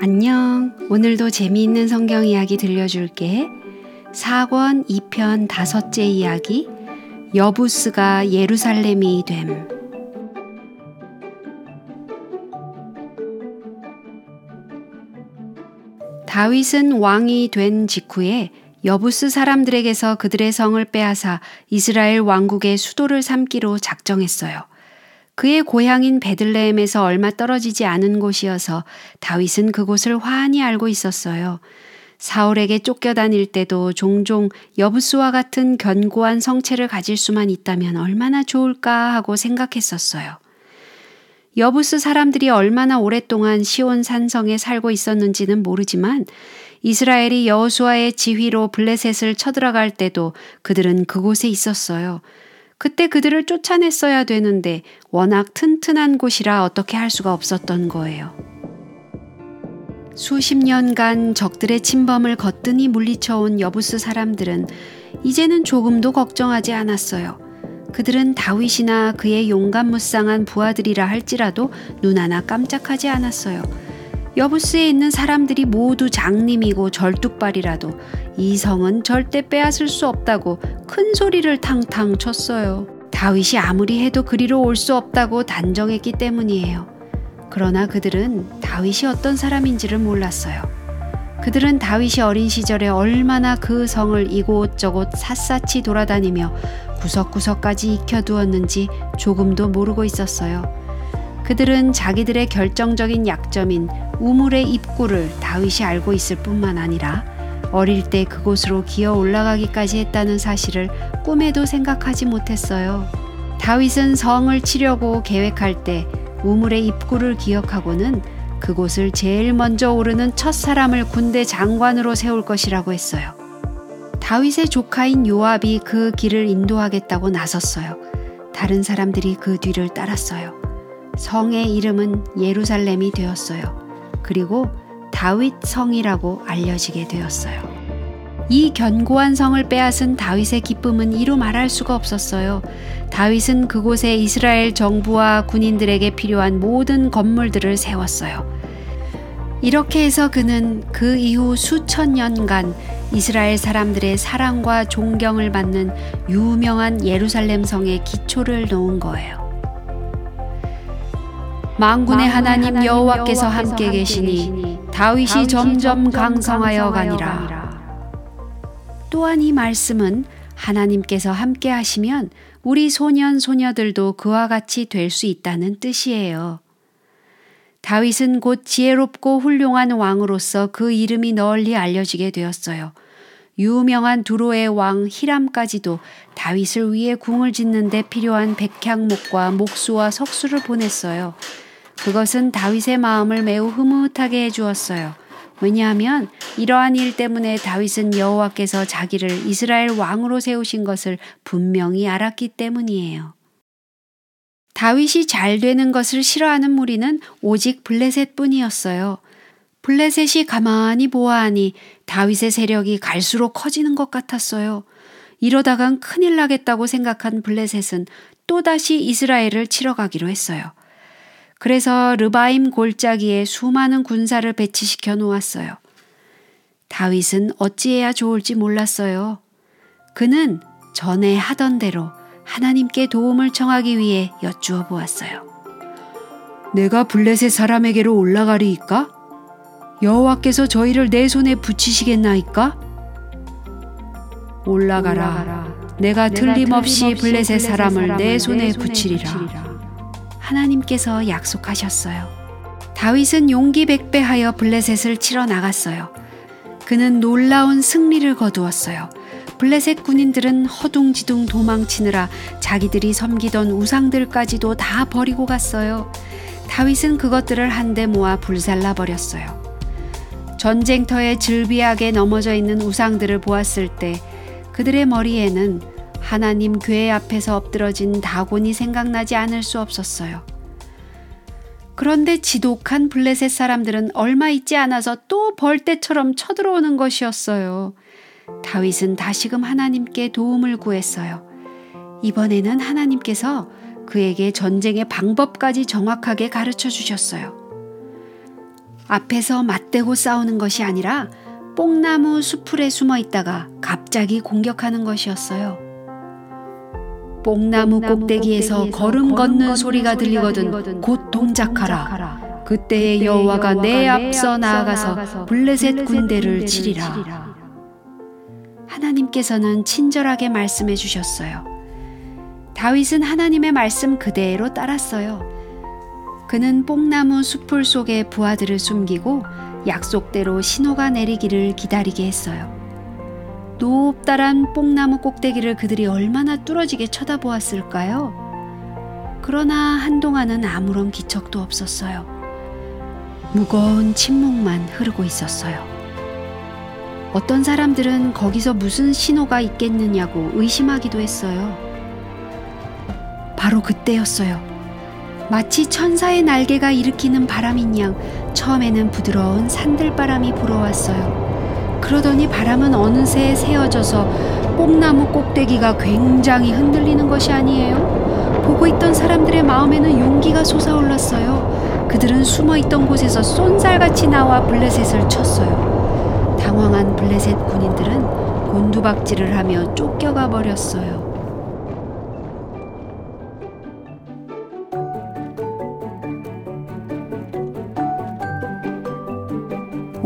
안녕. 오늘도 재미있는 성경 이야기 들려줄게. 4권 2편 다섯째 이야기. 여부스가 예루살렘이 됨. 다윗은 왕이 된 직후에 여부스 사람들에게서 그들의 성을 빼앗아 이스라엘 왕국의 수도를 삼기로 작정했어요. 그의 고향인 베들레헴에서 얼마 떨어지지 않은 곳이어서 다윗은 그곳을 환히 알고 있었어요. 사울에게 쫓겨다닐 때도 종종 여부스와 같은 견고한 성체를 가질 수만 있다면 얼마나 좋을까 하고 생각했었어요. 여부스 사람들이 얼마나 오랫동안 시온 산성에 살고 있었는지는 모르지만 이스라엘이 여호수아의 지휘로 블레셋을 쳐들어갈 때도 그들은 그곳에 있었어요. 그때 그들을 쫓아냈어야 되는데 워낙 튼튼한 곳이라 어떻게 할 수가 없었던 거예요. 수십 년간 적들의 침범을 거뜬히 물리쳐온 여부스 사람들은 이제는 조금도 걱정하지 않았어요. 그들은 다윗이나 그의 용감 무쌍한 부하들이라 할지라도 눈 하나 깜짝하지 않았어요. 여부스에 있는 사람들이 모두 장님이고 절뚝발이라도 이 성은 절대 빼앗을 수 없다고 큰 소리를 탕탕 쳤어요. 다윗이 아무리 해도 그리로 올 수 없다고 단정했기 때문이에요. 그러나 그들은 다윗이 어떤 사람인지를 몰랐어요. 그들은 다윗이 어린 시절에 얼마나 그 성을 이곳저곳 샅샅이 돌아다니며 구석구석까지 익혀두었는지 조금도 모르고 있었어요. 그들은 자기들의 결정적인 약점인 우물의 입구를 다윗이 알고 있을 뿐만 아니라 어릴 때 그곳으로 기어 올라가기까지 했다는 사실을 꿈에도 생각하지 못했어요. 다윗은 성을 치려고 계획할 때 우물의 입구를 기억하고는 그곳을 제일 먼저 오르는 첫 사람을 군대 장관으로 세울 것이라고 했어요. 다윗의 조카인 요압이 그 길을 인도하겠다고 나섰어요. 다른 사람들이 그 뒤를 따랐어요. 성의 이름은 예루살렘이 되었어요. 그리고 다윗 성이라고 알려지게 되었어요. 이 견고한 성을 빼앗은 다윗의 기쁨은 이루 말할 수가 없었어요. 다윗은 그곳에 이스라엘 정부와 군인들에게 필요한 모든 건물들을 세웠어요. 이렇게 해서 그는 그 이후 수천 년간 이스라엘 사람들의 사랑과 존경을 받는 유명한 예루살렘 성의 기초를 놓은 거예요. 망군의 하나님 여호와께서 함께 계시니 다윗이 점점 강성하여 가니라. 또한 이 말씀은 하나님께서 함께 하시면 우리 소년 소녀들도 그와 같이 될 수 있다는 뜻이에요. 다윗은 곧 지혜롭고 훌륭한 왕으로서 그 이름이 널리 알려지게 되었어요. 유명한 두로의 왕 히람까지도 다윗을 위해 궁을 짓는 데 필요한 백향목과 목수와 석수를 보냈어요. 그것은 다윗의 마음을 매우 흐뭇하게 해 주었어요. 왜냐하면 이러한 일 때문에 다윗은 여호와께서 자기를 이스라엘 왕으로 세우신 것을 분명히 알았기 때문이에요. 다윗이 잘 되는 것을 싫어하는 무리는 오직 블레셋 뿐이었어요. 블레셋이 가만히 보아하니 다윗의 세력이 갈수록 커지는 것 같았어요. 이러다간 큰일 나겠다고 생각한 블레셋은 또다시 이스라엘을 치러 가기로 했어요. 그래서 르바임 골짜기에 수많은 군사를 배치시켜 놓았어요. 다윗은 어찌해야 좋을지 몰랐어요. 그는 전에 하던 대로 하나님께 도움을 청하기 위해 여쭈어 보았어요. 내가 블레셋 사람에게로 올라가리이까? 여호와께서 저희를 내 손에 붙이시겠나이까? 올라가라. 올라가라. 내가, 내가 틀림없이 블레셋 사람을 내 손에 붙이리라. 하나님께서 약속하셨어요. 다윗은 용기 백배하여 블레셋을 치러 나갔어요. 그는 놀라운 승리를 거두었어요. 블레셋 군인들은 허둥지둥 도망치느라 자기들이 섬기던 우상들까지도 다 버리고 갔어요. 다윗은 그것들을 한데 모아 불살라 버렸어요. 전쟁터에 즐비하게 넘어져 있는 우상들을 보았을 때 그들의 머리에는 하나님 교회 앞에서 엎드러진 다곤이 생각나지 않을 수 없었어요. 그런데 지독한 블레셋 사람들은 얼마 있지 않아서 또 벌떼처럼 쳐들어오는 것이었어요. 다윗은 다시금 하나님께 도움을 구했어요. 이번에는 하나님께서 그에게 전쟁의 방법까지 정확하게 가르쳐 주셨어요. 앞에서 맞대고 싸우는 것이 아니라 뽕나무 수풀에 숨어 있다가 갑자기 공격하는 것이었어요. 뽕나무 꼭대기에서 걸음 걷는 소리가 들리거든 곧 동작하라. 그때의 여호와가 내 앞서 나아가서 블레셋 군대를 치리라. 하나님께서는 친절하게 말씀해 주셨어요. 다윗은 하나님의 말씀 그대로 따랐어요. 그는 뽕나무 수풀 속에 부하들을 숨기고 약속대로 신호가 내리기를 기다리게 했어요. 높다란 뽕나무 꼭대기를 그들이 얼마나 뚫어지게 쳐다보았을까요? 그러나 한동안은 아무런 기척도 없었어요. 무거운 침묵만 흐르고 있었어요. 어떤 사람들은 거기서 무슨 신호가 있겠느냐고 의심하기도 했어요. 바로 그때였어요. 마치 천사의 날개가 일으키는 바람인 양 처음에는 부드러운 산들바람이 불어왔어요. 그러더니 바람은 어느새 세어져서 뽕나무 꼭대기가 굉장히 흔들리는 것이 아니에요. 보고 있던 사람들의 마음에는 용기가 솟아올랐어요. 그들은 숨어 있던 곳에서 쏜살같이 나와 블레셋을 쳤어요. 당황한 블레셋 군인들은 곤두박질을 하며 쫓겨가 버렸어요.